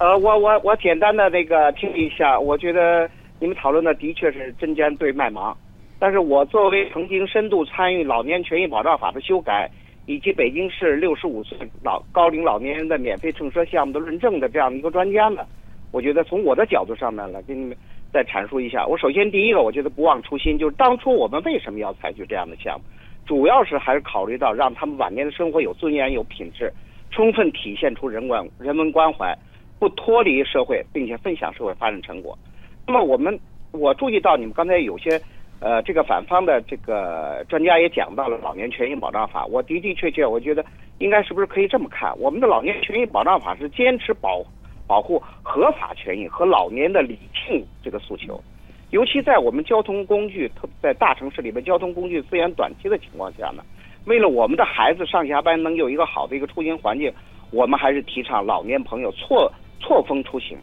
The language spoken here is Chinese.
呃，我我我简单的那个听一下，我觉得你们讨论的的确是针尖对麦芒，但是我作为曾经深度参与老年权益保障法的修改，以及北京市六十五岁老高龄老年人的免费乘车项目的论证的这样的一个专家呢，我觉得从我的角度上面来给你们再阐述一下。我首先第一个，我觉得不忘初心，就是当初我们为什么要采取这样的项目，主要是还是考虑到让他们晚年的生活有尊严、有品质，充分体现出人文人文关怀，不脱离社会，并且分享社会发展成果。那么我们我注意到你们刚才有些。呃，这个反方的这个专家也讲到了老年权益保障法，我的的确确，我觉得应该是不是可以这么看？我们的老年权益保障法是坚持保保护合法权益和老年的理性这个诉求，尤其在我们交通工具特在大城市里面交通工具资源短缺的情况下呢，为了我们的孩子上下班能有一个好的一个出行环境，我们还是提倡老年朋友错错峰出行，